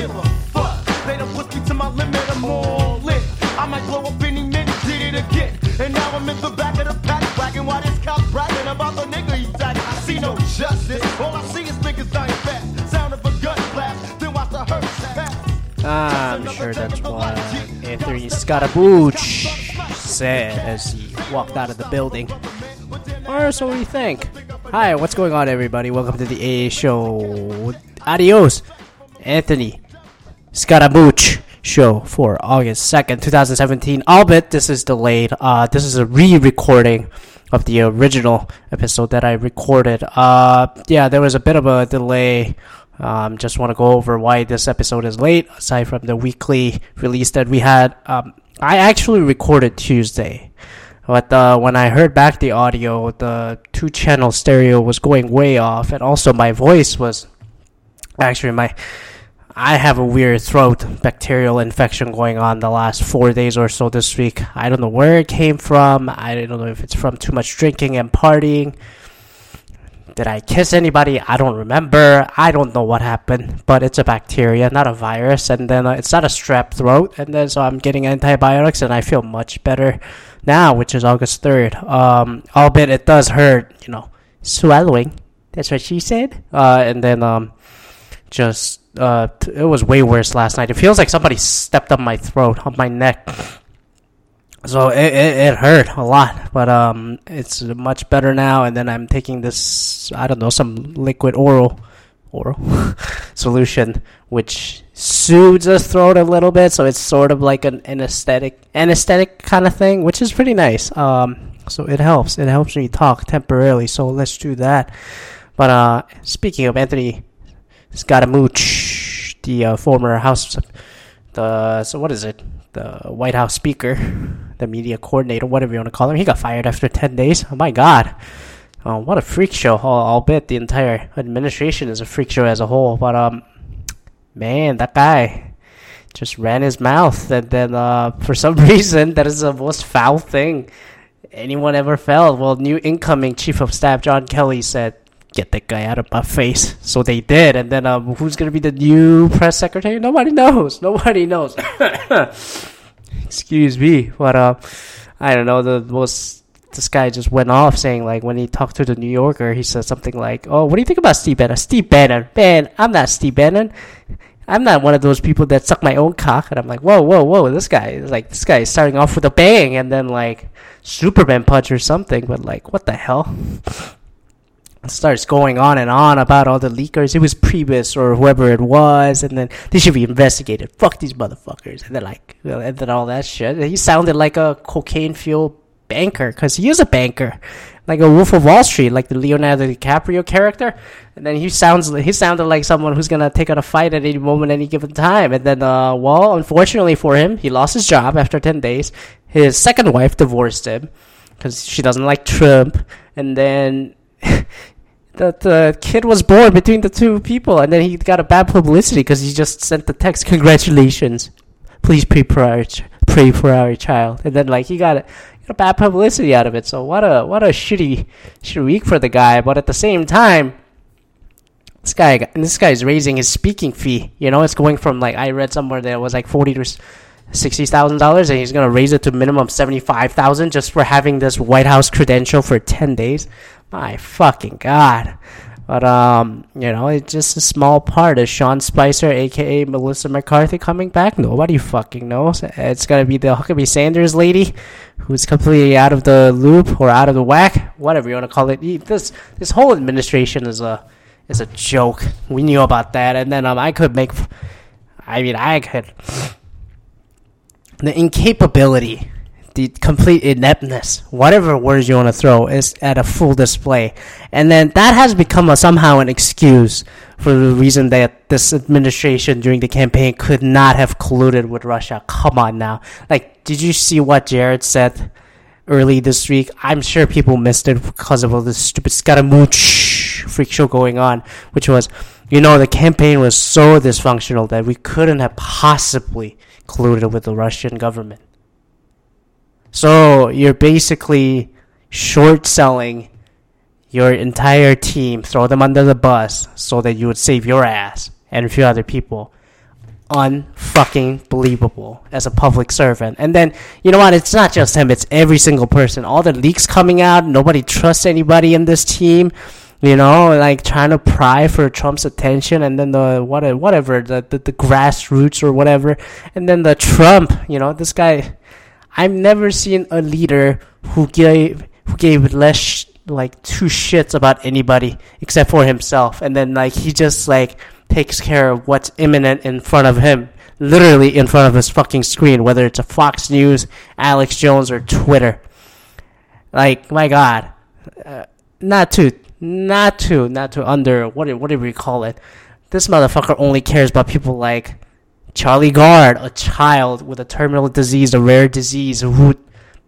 give a fuck. They done pushed me to my limit, I'm all lit. I might blow up any minute, did it again. And now I'm in the back of the pack, bragging while this cop bragging about the nigga he's tagging. I see no justice, all I see is niggas dying fast. Sound of a gun blast, then watch the hearse pass. Ah, I'm sure that's what Anthony Scaramucci said as he walked out of the building. Or so we think. Hi, what's going on, everybody? Welcome to the AA Show. Adios, Anthony Scaramucci show for August 2nd, 2017. Albeit this is delayed. Uh, this is a re-recording of the original episode that I recorded. Uh, yeah, there was a bit of a delay. Um, just want to go over why this episode is late, aside from the weekly release that we had. Um, I actually recorded Tuesday, but uh, when I heard back the audio, the two channel stereo was going way off, and also my voice was actually my I have a weird throat bacterial infection going on the last four days or so this week. I don't know where it came from. I don't know if it's from too much drinking and partying. Did I kiss anybody? I don't remember. I don't know what happened, but it's a bacteria, not a virus. And then uh, it's not a strep throat. And then so I'm getting antibiotics, and I feel much better now, which is August 3rd. Um, albeit it does hurt, you know, swallowing. That's what she said. Uh, and then um, just uh, it was way worse last night. It feels like somebody stepped up my throat, on my neck. So it, it, it hurt a lot, but um, it's much better now. And then I'm taking this, I don't know, some liquid oral, oral solution, which soothes the throat a little bit. So it's sort of like an anesthetic, anesthetic kind of thing, which is pretty nice. Um, so it helps. It helps me talk temporarily. So let's do that. But uh, speaking of Anthony Scaramucci, the uh, former House, the so what is it? The White House Speaker, the media coordinator, whatever you want to call him. He got fired after ten days. Oh my God! Uh, what a freak show! I'll, I'll bet the entire administration is a freak show as a whole. But um, man, that guy just ran his mouth, and then uh, for some reason, that is the most foul thing anyone ever felt. Well, new incoming chief of staff John Kelly said get that guy out of my face. So they did. And then um, who's going to be the new press secretary? Nobody knows. Nobody knows. Excuse me. But uh, I don't know. The most this guy just went off saying like when he talked to the New Yorker, he said something like, "Oh, what do you think about Steve Bannon? Steve Bannon, man, I'm not Steve Bannon." I'm not one of those people that suck my own cock, and I'm like, whoa, whoa, whoa, this guy is like, this guy is starting off with a bang, and then like, Superman punch or something, but like, what the hell? starts going on and on about all the leakers. It was Priebus or whoever it was, and then they should be investigated. Fuck these motherfuckers. And then like, and then all that shit. He sounded like a cocaine fueled banker because he is a banker, like a Wolf of Wall Street, like the Leonardo DiCaprio character. And then he sounds he sounded like someone who's gonna take out a fight at any moment, any given time. And then, uh, well, unfortunately for him, he lost his job after ten days. His second wife divorced him because she doesn't like Trump, and then that the kid was born between the two people, and then he got a bad publicity because he just sent the text, "Congratulations, please pray for our ch- pray for our child," and then like he got a, got a bad publicity out of it. So what a what a shitty shitty week for the guy. But at the same time, this guy this guy's raising his speaking fee. You know, it's going from like I read somewhere that it was like forty to sixty thousand dollars, and he's gonna raise it to minimum seventy five thousand just for having this White House credential for ten days. My fucking god! But um, you know, it's just a small part of Sean Spicer, aka Melissa McCarthy, coming back. Nobody fucking knows. It's gonna be the Huckabee Sanders lady, who's completely out of the loop or out of the whack, whatever you want to call it. This this whole administration is a is a joke. We knew about that, and then um, I could make. I mean, I could the incapability, the complete ineptness, whatever words you want to throw, is at a full display. And then that has become a, somehow an excuse for the reason that this administration during the campaign could not have colluded with Russia. Come on now. Like, did you see what Jared said early this week? I'm sure people missed it because of all this stupid scaramucci freak show going on, which was, you know, the campaign was so dysfunctional that we couldn't have possibly colluded with the Russian government. So you're basically short selling your entire team, throw them under the bus so that you would save your ass and a few other people. unfucking believable as a public servant. And then you know what? It's not just him; it's every single person. All the leaks coming out. Nobody trusts anybody in this team. You know, like trying to pry for Trump's attention, and then the what whatever the, the the grassroots or whatever, and then the Trump. You know, this guy. I've never seen a leader who gave who gave less like two shits about anybody except for himself, and then like he just like takes care of what's imminent in front of him, literally in front of his fucking screen, whether it's a Fox News, Alex Jones, or Twitter. Like my God, uh, not to, not to, not to under what what do we call it? This motherfucker only cares about people like Charlie Gard, a child with a terminal disease, a rare disease who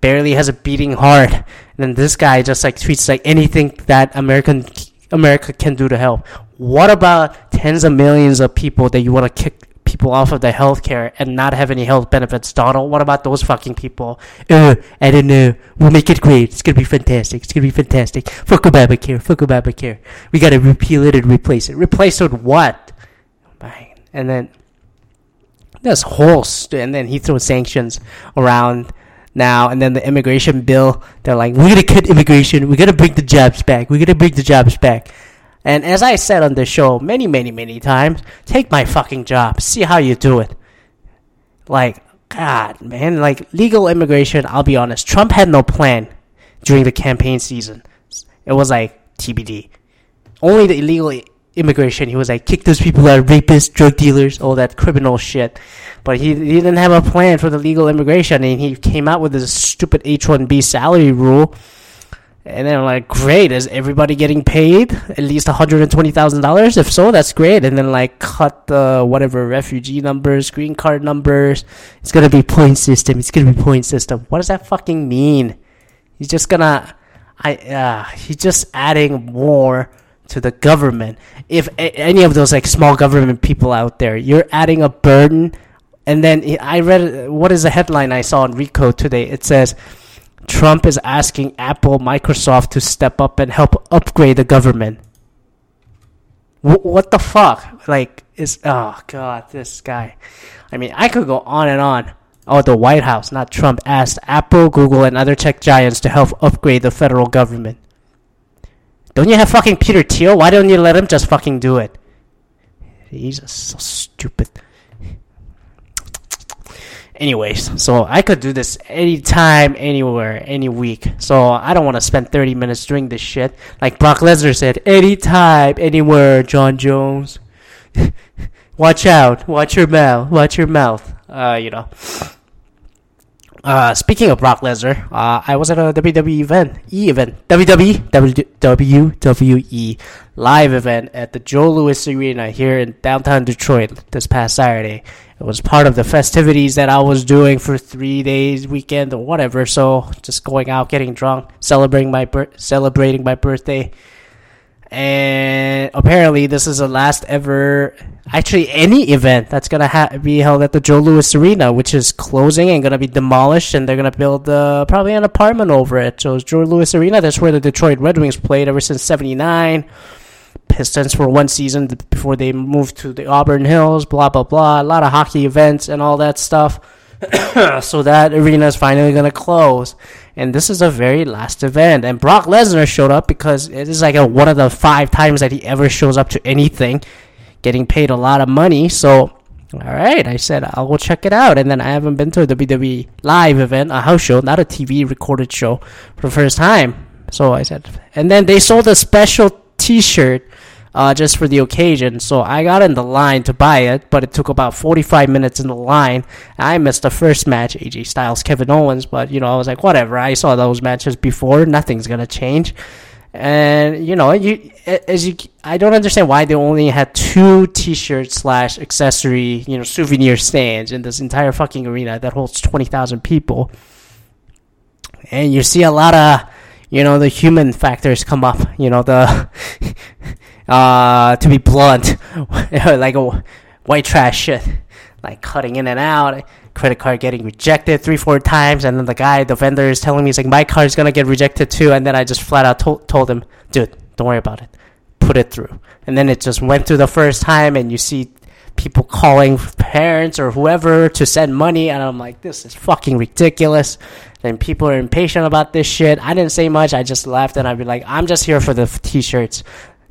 barely has a beating heart. And then this guy just like treats like anything that American America can do to help. What about tens of millions of people that you want to kick people off of the health care and not have any health benefits, Donald? What about those fucking people? Uh, I don't know. We'll make it great. It's gonna be fantastic. It's gonna be fantastic. Fuck Obamacare. Fuck Obamacare. We gotta repeal it and replace it. Replace it with what? And then whole st- and then he throws sanctions around now and then the immigration bill they're like we're gonna cut immigration. We're gonna bring the jobs back. We're gonna bring the jobs back. And as i said on the show many many many times take my fucking job. See how you do it. Like god man like legal immigration i'll be honest trump had no plan during the campaign season. It was like tbd only the illegal immigration. He was like, kick those people out, rapists, drug dealers, all that criminal shit. But he, he didn't have a plan for the legal immigration, and he came out with this stupid H-1B salary rule. And then I'm like, great, is everybody getting paid at least $120,000? If so, that's great. And then like cut the whatever refugee numbers, green card numbers. It's gonna be point system. It's gonna be point system. What does that fucking mean? He's just gonna, I, uh, he's just adding more to the government. If a- any of those like small government people out there, you're adding a burden. And then I read what is the headline I saw on Recode today? It says Trump is asking Apple, Microsoft to step up and help upgrade the government. W- what the fuck? Like is oh god, this guy. I mean, I could go on and on. Oh, the White House, not Trump, asked Apple, Google, and other tech giants to help upgrade the federal government. Don't you have fucking Peter Thiel? Why don't you let him just fucking do it? He's so stupid. Anyways, so I could do this anytime, anywhere, any week. So I don't want to spend 30 minutes doing this shit. Like Brock Lesnar said, anytime, anywhere, Jon Jones. watch out. Watch your mouth. Watch your mouth. Uh, you know. Uh, speaking of Brock Lesnar, uh, I was at a WWE event, E event, WWE, WWE live event at the Joe Louis Arena here in downtown Detroit this past Saturday. It was part of the festivities that I was doing for three days, weekend or whatever. So just going out, getting drunk, celebrating my celebrating my birthday, and apparently this is the last ever actually any event that's gonna ha- be held at the Joe Louis Arena, which is closing and gonna be demolished, and they're gonna build uh, probably an apartment over it. So Joe Louis Arena. That's where the Detroit Red Wings played ever since '79. Pistons for one season before they moved to the Auburn Hills. Blah blah blah. A lot of hockey events and all that stuff. so that arena is finally gonna close and this is a very last event. And Brock Lesnar showed up because it is like a, one of the five times that he ever shows up to anything, getting paid a lot of money. So, all right, I said I'll go check it out. And then I haven't been to a WWE live event, a house show, not a TV recorded show, for the first time. So I said, and then they sold a special T-shirt uh, just for the occasion. So I got in the line to buy it, but it took about 45 minutes in the line. I missed the first match, AJ Styles, Kevin Owens, but you know, I was like, whatever. I saw those matches before. Nothing's gonna change. And you know, you as you, I don't understand why they only had two T-shirt slash accessory, you know, souvenir stands in this entire fucking arena that holds 20,000 people. And you see a lot of you know the human factors come up you know the uh to be blunt like a white trash shit like cutting in and out credit card getting rejected three four times and then the guy the vendor is telling me he's like my card's gonna get rejected too and then i just flat out to- told him dude don't worry about it. Put it through. And then it just went through the first time and you see people calling parents or whoever to send money, and I'm like, this is fucking ridiculous. And people are impatient about this shit. I didn't say much. I just left, and I'd be like, I'm just here for the t-shirts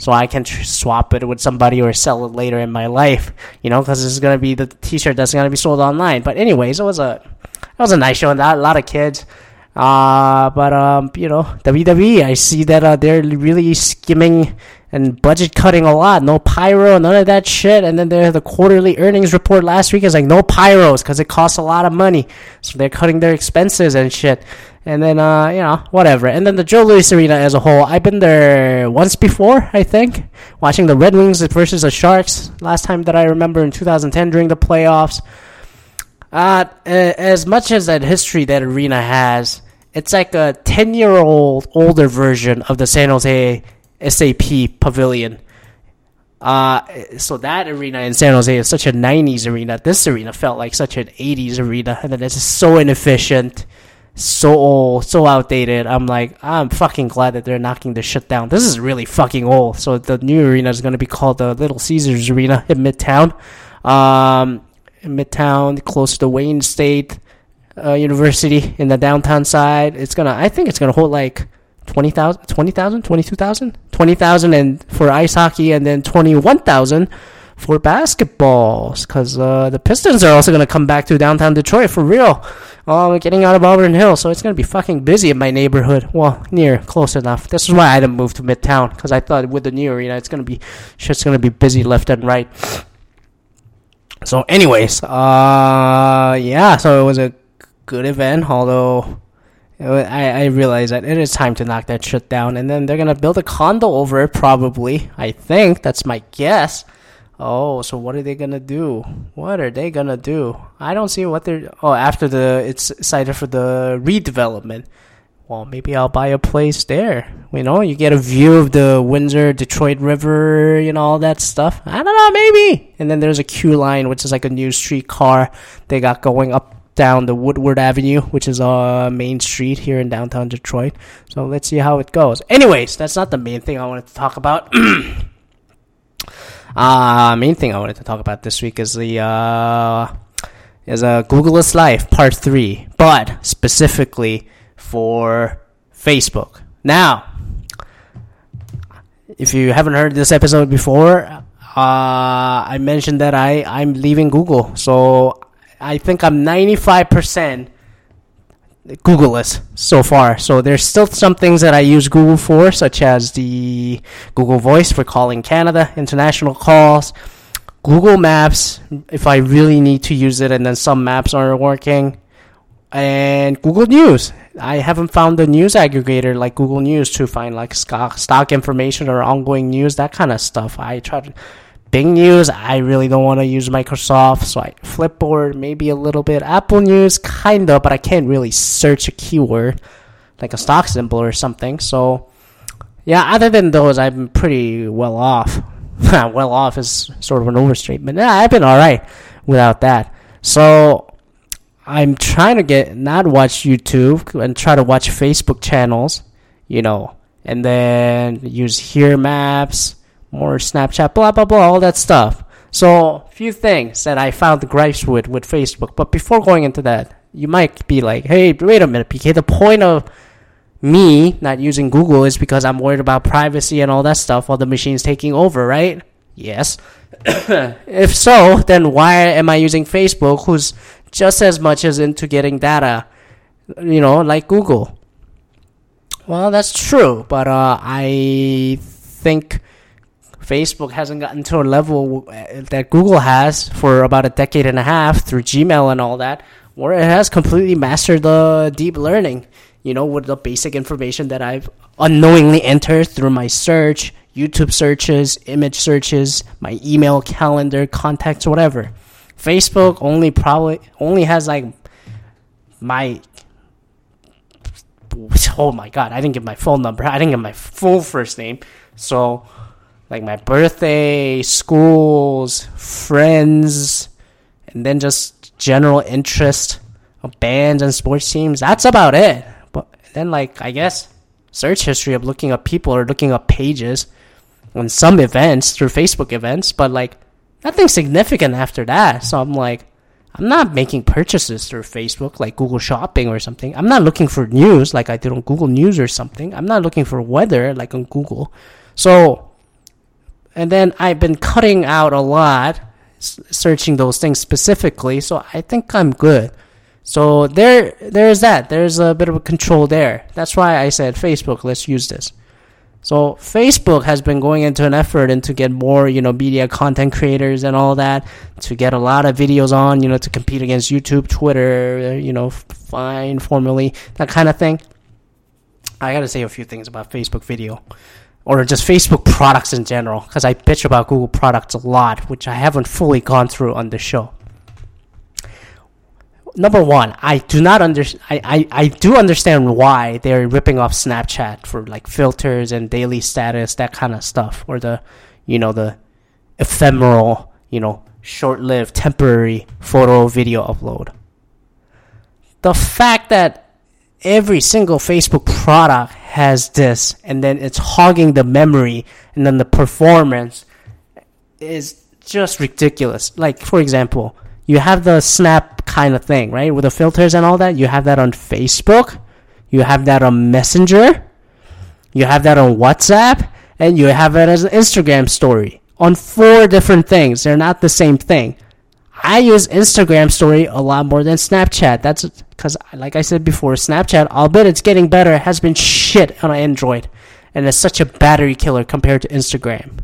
so I can tr- swap it with somebody or sell it later in my life, you know, because this is gonna be the T-shirt that's gonna be sold online. But anyways, it was a it was a nice show, and a lot of kids. Uh, but um, you know, WWE, I see that uh, they're really skimming and budget cutting a lot. No pyro, none of that shit. And then there's the quarterly earnings report last week is like no pyros because it costs a lot of money, so they're cutting their expenses and shit. And then uh, you know, whatever. And then the Joe Louis Arena as a whole, I've been there once before, I think, watching the Red Wings versus the Sharks last time that I remember in 2010 during the playoffs. Uh, as much as that history that arena has, it's like a 10 year old older version of the San Jose SAP Pavilion. Uh, so that arena in San Jose is such a 90s arena. This arena felt like such an 80s arena, and then it's just so inefficient, so old, so outdated. I'm like, I'm fucking glad that they're knocking this shit down. This is really fucking old. So the new arena is going to be called the Little Caesars Arena in Midtown. Um, in Midtown, close to Wayne State uh, University in the downtown side. It's gonna, I think it's gonna hold like 20,000, 20,000, 22,000, 20,000 and for ice hockey and then 21,000 for basketballs because uh, the Pistons are also going to come back to downtown Detroit for real. Oh, getting out of Auburn Hill, so it's going to be fucking busy in my neighborhood. Well, near, close enough. This is why I didn't move to Midtown because I thought with the new arena, it's going to be shit's going to be busy left and right. So, anyways, uh, yeah, so it was a good event, although I, I realize that it is time to knock that shit down, and then they're gonna build a condo over it, probably. I think that's my guess. Oh, so what are they gonna do? What are they gonna do? I don't see what they're. Oh, after the it's cited for the redevelopment. Well, maybe I'll buy a place there. You know, you get a view of the Windsor Detroit River, you know, all that stuff. I don't know, maybe. And then there's a Q line, which is like a new streetcar they got going up down the Woodward Avenue, which is a main street here in downtown Detroit. So let's see how it goes. Anyways, that's not the main thing I wanted to talk about. uh main thing I wanted to talk about this week is the uh is a uh, Google's Life Part Three, but specifically for Facebook. Now, if you haven't heard this episode before, uh, I mentioned that I I'm leaving Google, so I think I'm 95% Googleless so far. So there's still some things that I use Google for, such as the Google Voice for calling Canada, international calls, Google Maps if I really need to use it, and then some maps aren't working, and Google News. I haven't found a news aggregator like Google News to find like stock, stock information or ongoing news, that kind of stuff. I try to Bing News, I really don't want to use Microsoft, so I Flipboard maybe a little bit. Apple News, kind of, but I can't really search a keyword like a stock symbol or something. So, yeah, other than those, I've been pretty well off. well off is sort of an overstatement. Yeah, I've been all right without that. So, I'm trying to get not watch YouTube and try to watch Facebook channels, you know, and then use Here Maps more Snapchat, blah blah blah, all that stuff. So, few things that I found gripes with with Facebook. But before going into that, you might be like, "Hey, wait a minute, PK. The point of me not using Google is because I'm worried about privacy and all that stuff while the machine's taking over, right?" Yes. if so, then why am I using Facebook, who's just as much as into getting data, you know, like Google? Well, that's true, but uh, I think Facebook hasn't gotten to a level uh, that Google has for about a decade and a half through Gmail and all that, where it has completely mastered the deep learning. You know, with the basic information that I've unknowingly entered through my search, YouTube searches, image searches, my email, calendar, contacts, whatever. Facebook only probably only has like my oh my god, I didn't give my phone number. I didn't give my full first name. So like my birthday, schools, friends, and then just general interest of bands and sports teams. That's about it. But then, like, I guess search history of looking up people or looking up pages on some events through Facebook events, but like nothing significant after that. So I'm like, I'm not making purchases through Facebook like Google Shopping or something. I'm not looking for news like I did on Google News or something. I'm not looking for weather like on Google. So, and then I've been cutting out a lot, searching those things specifically. So I think I'm good. So there, there's that. There's a bit of a control there. That's why I said Facebook. Let's use this. So Facebook has been going into an effort and to get more, you know, media content creators and all that to get a lot of videos on, you know, to compete against YouTube, Twitter, you know, fine, formally, that kind of thing. I gotta say a few things about Facebook video or just Facebook products in general because I bitch about Google products a lot, which I haven't fully gone through on the show number one, I do not under I, I, I do understand why they're ripping off Snapchat for like filters and daily status, that kind of stuff, or the you know the ephemeral, you know, short-lived temporary photo video upload. The fact that every single Facebook product has this and then it's hogging the memory and then the performance is just ridiculous. Like for example, you have the snap kind of thing, right? With the filters and all that. You have that on Facebook. You have that on Messenger. You have that on WhatsApp. And you have it as an Instagram story on four different things. They're not the same thing. I use Instagram story a lot more than Snapchat. That's because, like I said before, Snapchat, albeit it's getting better, has been shit on Android. And it's such a battery killer compared to Instagram.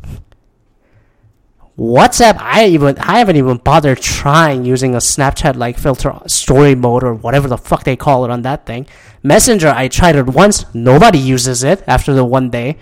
WhatsApp, I even I haven't even bothered trying using a Snapchat like filter story mode or whatever the fuck they call it on that thing. Messenger, I tried it once, nobody uses it after the one day.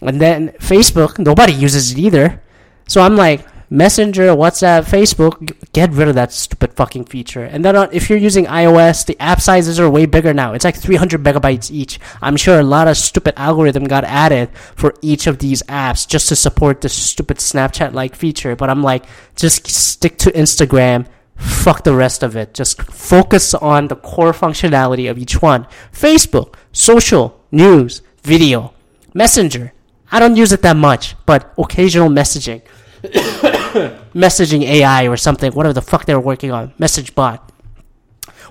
And then Facebook, nobody uses it either. So I'm like, Messenger, WhatsApp, Facebook, get rid of that stupid fucking feature. And then if you're using iOS, the app sizes are way bigger now. It's like 300 megabytes each. I'm sure a lot of stupid algorithm got added for each of these apps just to support this stupid Snapchat like feature. But I'm like, just stick to Instagram. Fuck the rest of it. Just focus on the core functionality of each one. Facebook, social, news, video, Messenger. I don't use it that much, but occasional messaging. messaging AI or something, whatever the fuck they were working on, message bot.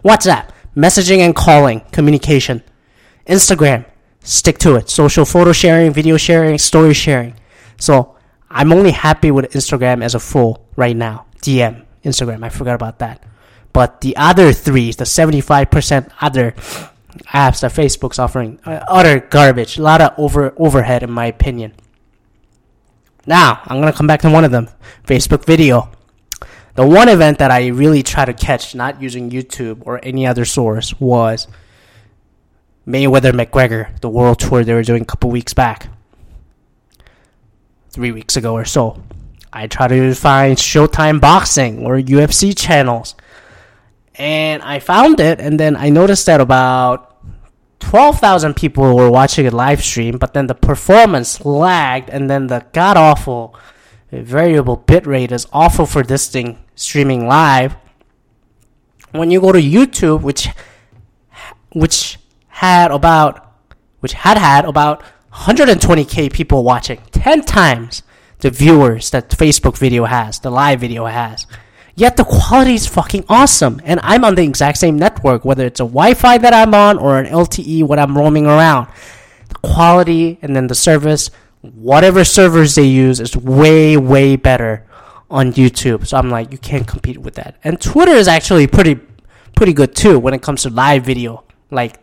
WhatsApp, messaging and calling, communication. Instagram, stick to it. Social photo sharing, video sharing, story sharing. So I'm only happy with Instagram as a full right now. DM, Instagram, I forgot about that. But the other three, the 75% other apps that Facebook's offering, uh, utter garbage. A lot of over overhead, in my opinion. Now, I'm going to come back to one of them Facebook video. The one event that I really try to catch, not using YouTube or any other source, was Mayweather McGregor, the world tour they were doing a couple weeks back. Three weeks ago or so. I try to find Showtime Boxing or UFC channels. And I found it, and then I noticed that about 12,000 people were watching a live stream, but then the performance lagged, and then the god awful eh, variable bitrate is awful for this thing streaming live. When you go to YouTube, which which had about which had had about 120k people watching, 10 times the viewers that Facebook video has, the live video has. Yet the quality is fucking awesome. And I'm on the exact same network, whether it's a Wi Fi that I'm on or an LTE when I'm roaming around. The quality and then the service, whatever servers they use, is way, way better on YouTube. So I'm like, you can't compete with that. And Twitter is actually pretty, pretty good too when it comes to live video. Like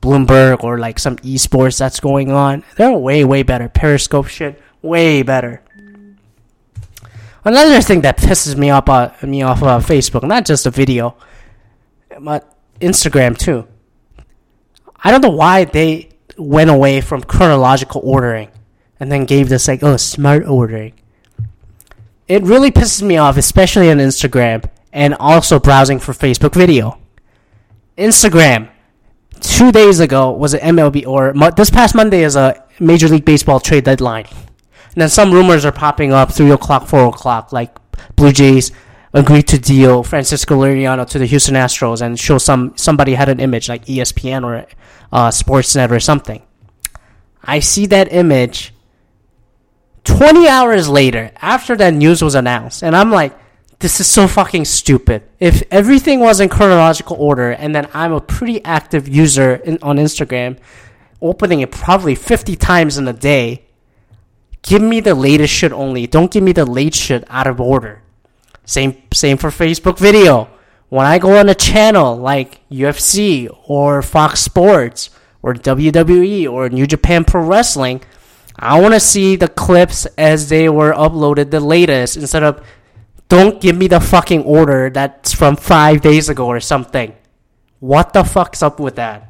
Bloomberg or like some esports that's going on. They're way, way better. Periscope shit, way better. Another thing that pisses me off, uh, me off of Facebook, not just the video, but Instagram too. I don't know why they went away from chronological ordering and then gave this like, oh, smart ordering. It really pisses me off, especially on Instagram and also browsing for Facebook video. Instagram, two days ago was an MLB, or this past Monday is a Major League Baseball trade deadline. And then some rumors are popping up, 3 o'clock, 4 o'clock, like Blue Jays agreed to deal Francisco Liriano to the Houston Astros and show some somebody had an image like ESPN or uh, Sportsnet or something. I see that image 20 hours later, after that news was announced, and I'm like, this is so fucking stupid. If everything was in chronological order, and then I'm a pretty active user in, on Instagram, opening it probably 50 times in a day, give me the latest shit only. Don't give me the late shit out of order. Same, same for Facebook video. When I go on a channel like UFC or Fox Sports or WWE or New Japan Pro Wrestling, I want to see the clips as they were uploaded the latest instead of don't give me the fucking order that's from five days ago or something. What the fuck's up with that?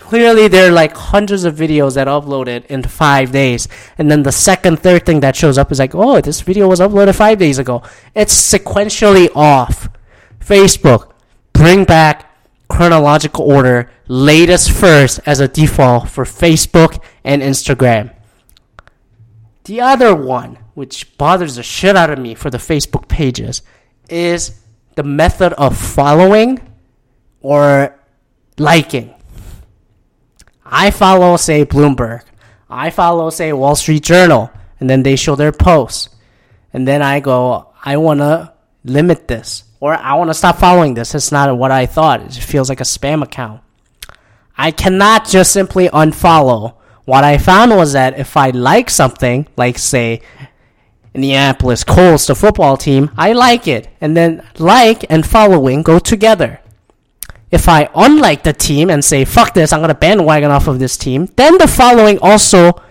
Clearly, there are like hundreds of videos that uploaded in five days, and then the second, third thing that shows up is like, oh, this video was uploaded five days ago. It's sequentially off. Facebook, bring back chronological order, latest first as a default for Facebook and Instagram. The other one, which bothers the shit out of me for the Facebook pages, is the method of following or liking. I follow, say, Bloomberg. I follow, say, Wall Street Journal, and then they show their posts. And then I go, I want to limit this, or I want to stop following this. It's not what I thought. It feels like a spam account. I cannot just simply unfollow. What I found was that if I like something, like, say, Indianapolis Colts, the football team, I like it. And then like and following go together. If I unlike the team and say, fuck this, I'm going to bandwagon off of this team, then the following also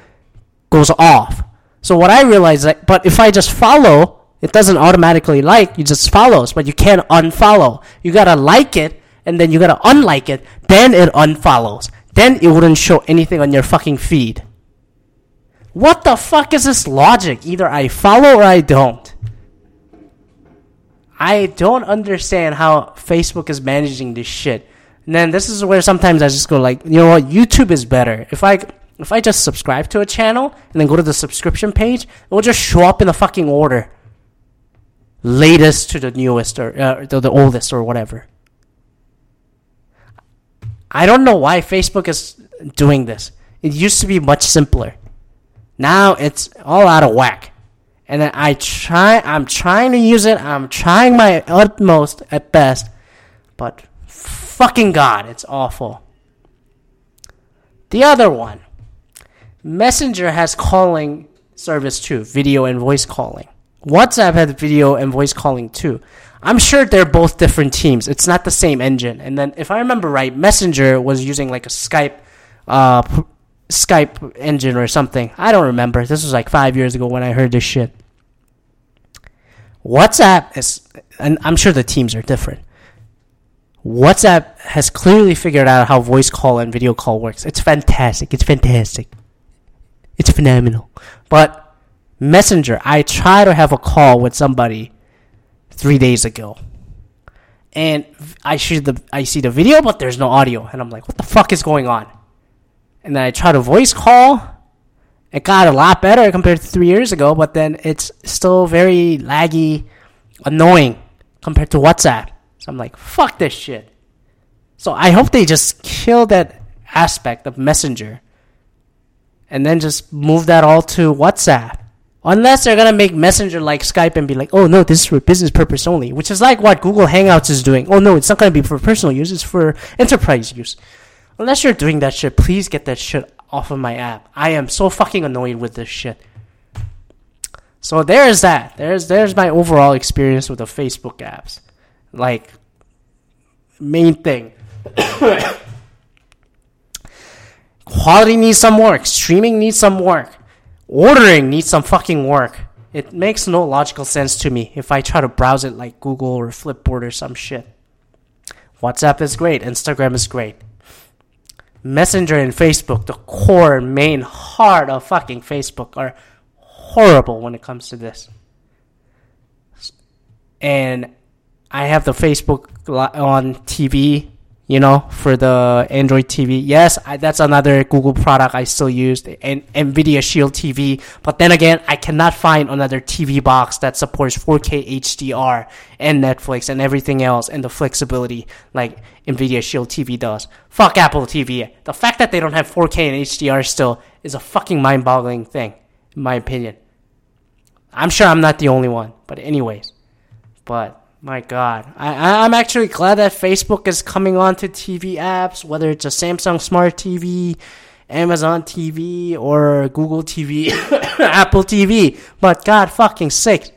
goes off. So what I realized but if I just follow, it doesn't automatically like, you just follows, but you can't unfollow. You gotta like it, and then you gotta unlike it, then it unfollows. Then it wouldn't show anything on your fucking feed. What the fuck is this logic? Either I follow or I don't. I don't understand how Facebook is managing this shit. And then this is where sometimes I just go like, you know what, YouTube is better. If I if I just subscribe to a channel and then go to the subscription page, it will just show up in the fucking order. Latest to the newest or uh, the, the oldest or whatever. I don't know why Facebook is doing this. It used to be much simpler. Now it's all out of whack. And then I try I'm trying to use it. I'm trying my utmost at best. But fucking god, it's awful. The other one. Messenger has calling service too, video and voice calling. WhatsApp has video and voice calling too. I'm sure they're both different teams. It's not the same engine. And then, if I remember right, Messenger was using like a Skype, uh, Skype engine or something. I don't remember. This was like five years ago when I heard this shit. WhatsApp is, and I'm sure the teams are different. WhatsApp has clearly figured out how voice call and video call works. It's fantastic. It's fantastic. It's phenomenal. But Messenger, I try to have a call with somebody three days ago. And I see the I see the video, but there's no audio, and I'm like, what the fuck is going on? And then I try to voice call. It got a lot better compared to three years ago, but then it's still very laggy, annoying compared to WhatsApp. So I'm like, fuck this shit. So I hope they just kill that aspect of Messenger and then just move that all to WhatsApp. Unless they're gonna make Messenger like Skype and be like, oh no, this is for business purpose only, which is like what Google Hangouts is doing. Oh no, it's not gonna be for personal use, it's for enterprise use. Unless you're doing that shit, please get that shit off of my app. I am so fucking annoyed with this shit. So there's that. There's there's my overall experience with the Facebook apps. Like main thing. Quality needs some work. Streaming needs some work. Ordering needs some fucking work. It makes no logical sense to me if I try to browse it like Google or Flipboard or some shit. WhatsApp is great. Instagram is great. Messenger and Facebook, the core main heart of fucking Facebook, are horrible when it comes to this. And I have the Facebook on TV you know, for the Android TV. Yes, I, that's another Google product I still use, and NVIDIA Shield TV. But then again, I cannot find another TV box that supports 4K HDR and Netflix and everything else and the flexibility like NVIDIA Shield TV does. Fuck Apple TV. The fact that they don't have 4K and HDR still is a fucking mind-boggling thing. in my opinion. I'm sure I'm not the only one, but anyways, but my God, I, I'm actually glad that Facebook is coming on to TV apps, whether it's a Samsung Smart TV, Amazon TV, or Google TV, Apple TV. But God fucking sake,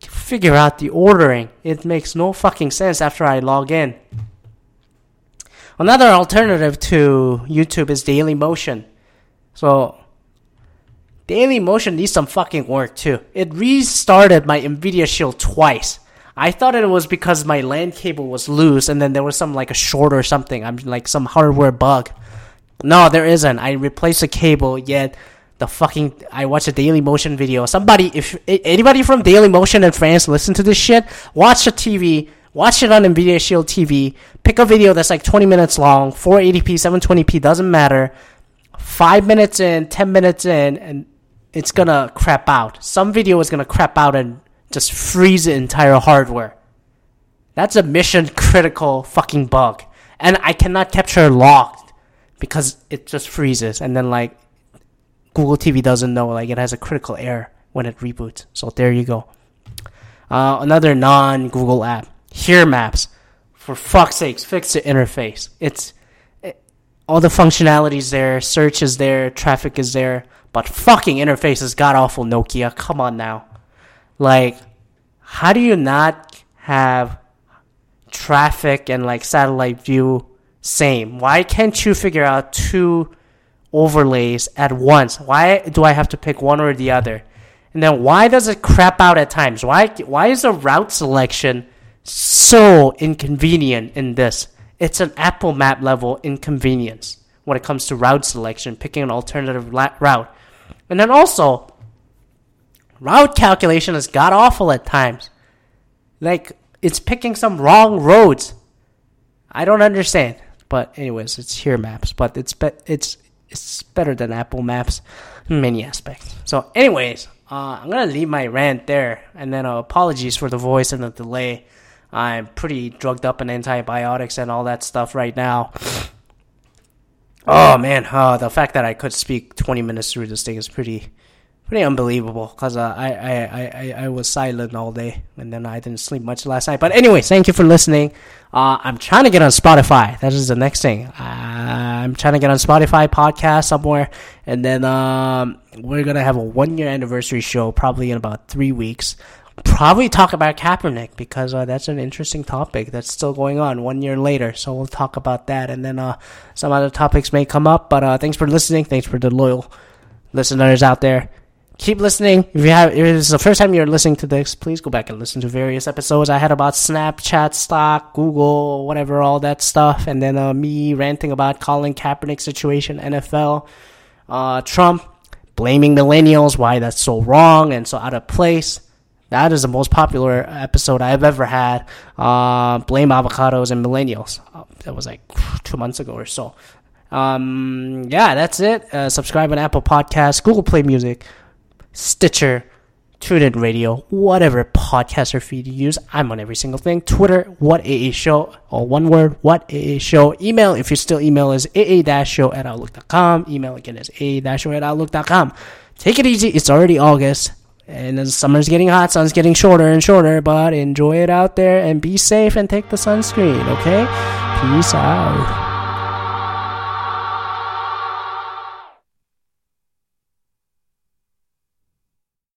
figure out the ordering. It makes no fucking sense after I log in. Another alternative to YouTube is Daily Motion. So, Daily Motion needs some fucking work too. It restarted my Nvidia Shield twice. I thought it was because my land cable was loose and then there was some like a short or something. I'm like some hardware bug. No, there isn't. I replaced the cable, yet the fucking I watched a Daily Motion video. Somebody, if anybody from Daily Motion in France listen to this shit, watch the TV, watch it on Nvidia Shield TV. Pick a video that's like 20 minutes long, 480p, 720p, doesn't matter. Five minutes in, 10 minutes in, and it's gonna crap out. Some video is gonna crap out and just freeze the entire hardware. That's a mission critical fucking bug. And I cannot capture locked because it just freezes and then like Google TV doesn't know like it has a critical error when it reboots. So there you go. Uh, another non Google app, Here Maps. For fuck's sakes, fix the interface. It's it, all the functionalities there, search is there, traffic is there, but fucking interface is god awful. Nokia, come on now. Like, how do you not have traffic and like satellite view same? Why can't you figure out two overlays at once? Why do I have to pick one or the other? And then why does it crap out at times? Why why is the route selection so inconvenient in this? It's an Apple map level inconvenience when it comes to route selection, picking an alternative route. And then also route calculation is god awful at times. Like it's picking some wrong roads. I don't understand. But anyways, it's here maps, but it's be- it's it's better than Apple Maps in many aspects. So anyways, uh, I'm gonna leave my rant there, and then uh, apologies for the voice and the delay. I'm pretty drugged up in antibiotics and all that stuff right now. Oh man, uh, the fact that I could speak 20 minutes through this thing is pretty pretty unbelievable because uh, I, I, I, I was silent all day and then I didn't sleep much last night. But anyway, thank you for listening. Uh, I'm trying to get on Spotify. That is the next thing. Uh, I'm trying to get on Spotify podcast somewhere, and then um, we're gonna have a one year anniversary show probably in about three weeks. Probably talk about Kaepernick because uh, that's an interesting topic that's still going on one year later. So we'll talk about that, and then uh, some other topics may come up. But uh, thanks for listening. Thanks for the loyal listeners out there keep listening. If you have, if it's the first time you're listening to this, please go back and listen to various episodes I had about Snapchat stock, Google, whatever, all that stuff, and then uh, me ranting about Colin Kaepernick situation, NFL, uh, Trump, blaming millennials, why that's so wrong and so out of place. That is the most popular episode I've ever had. Uh, blame avocados and millennials. Uh, that was like two months ago or so. Um, yeah, that's it. Uh, subscribe on Apple Podcasts, Google Play Music. Stitcher, TuneIn Radio, whatever podcaster feed you use. I'm on every single thing. Twitter, what AA show, all one word, what AA show. Email, if you still email, is aa-show at outlook.com. Email again is aa-show at outlook.com. Take it easy. It's already August. And the summer's getting hot, sun's getting shorter and shorter, but enjoy it out there and be safe and take the sunscreen, okay? Peace out.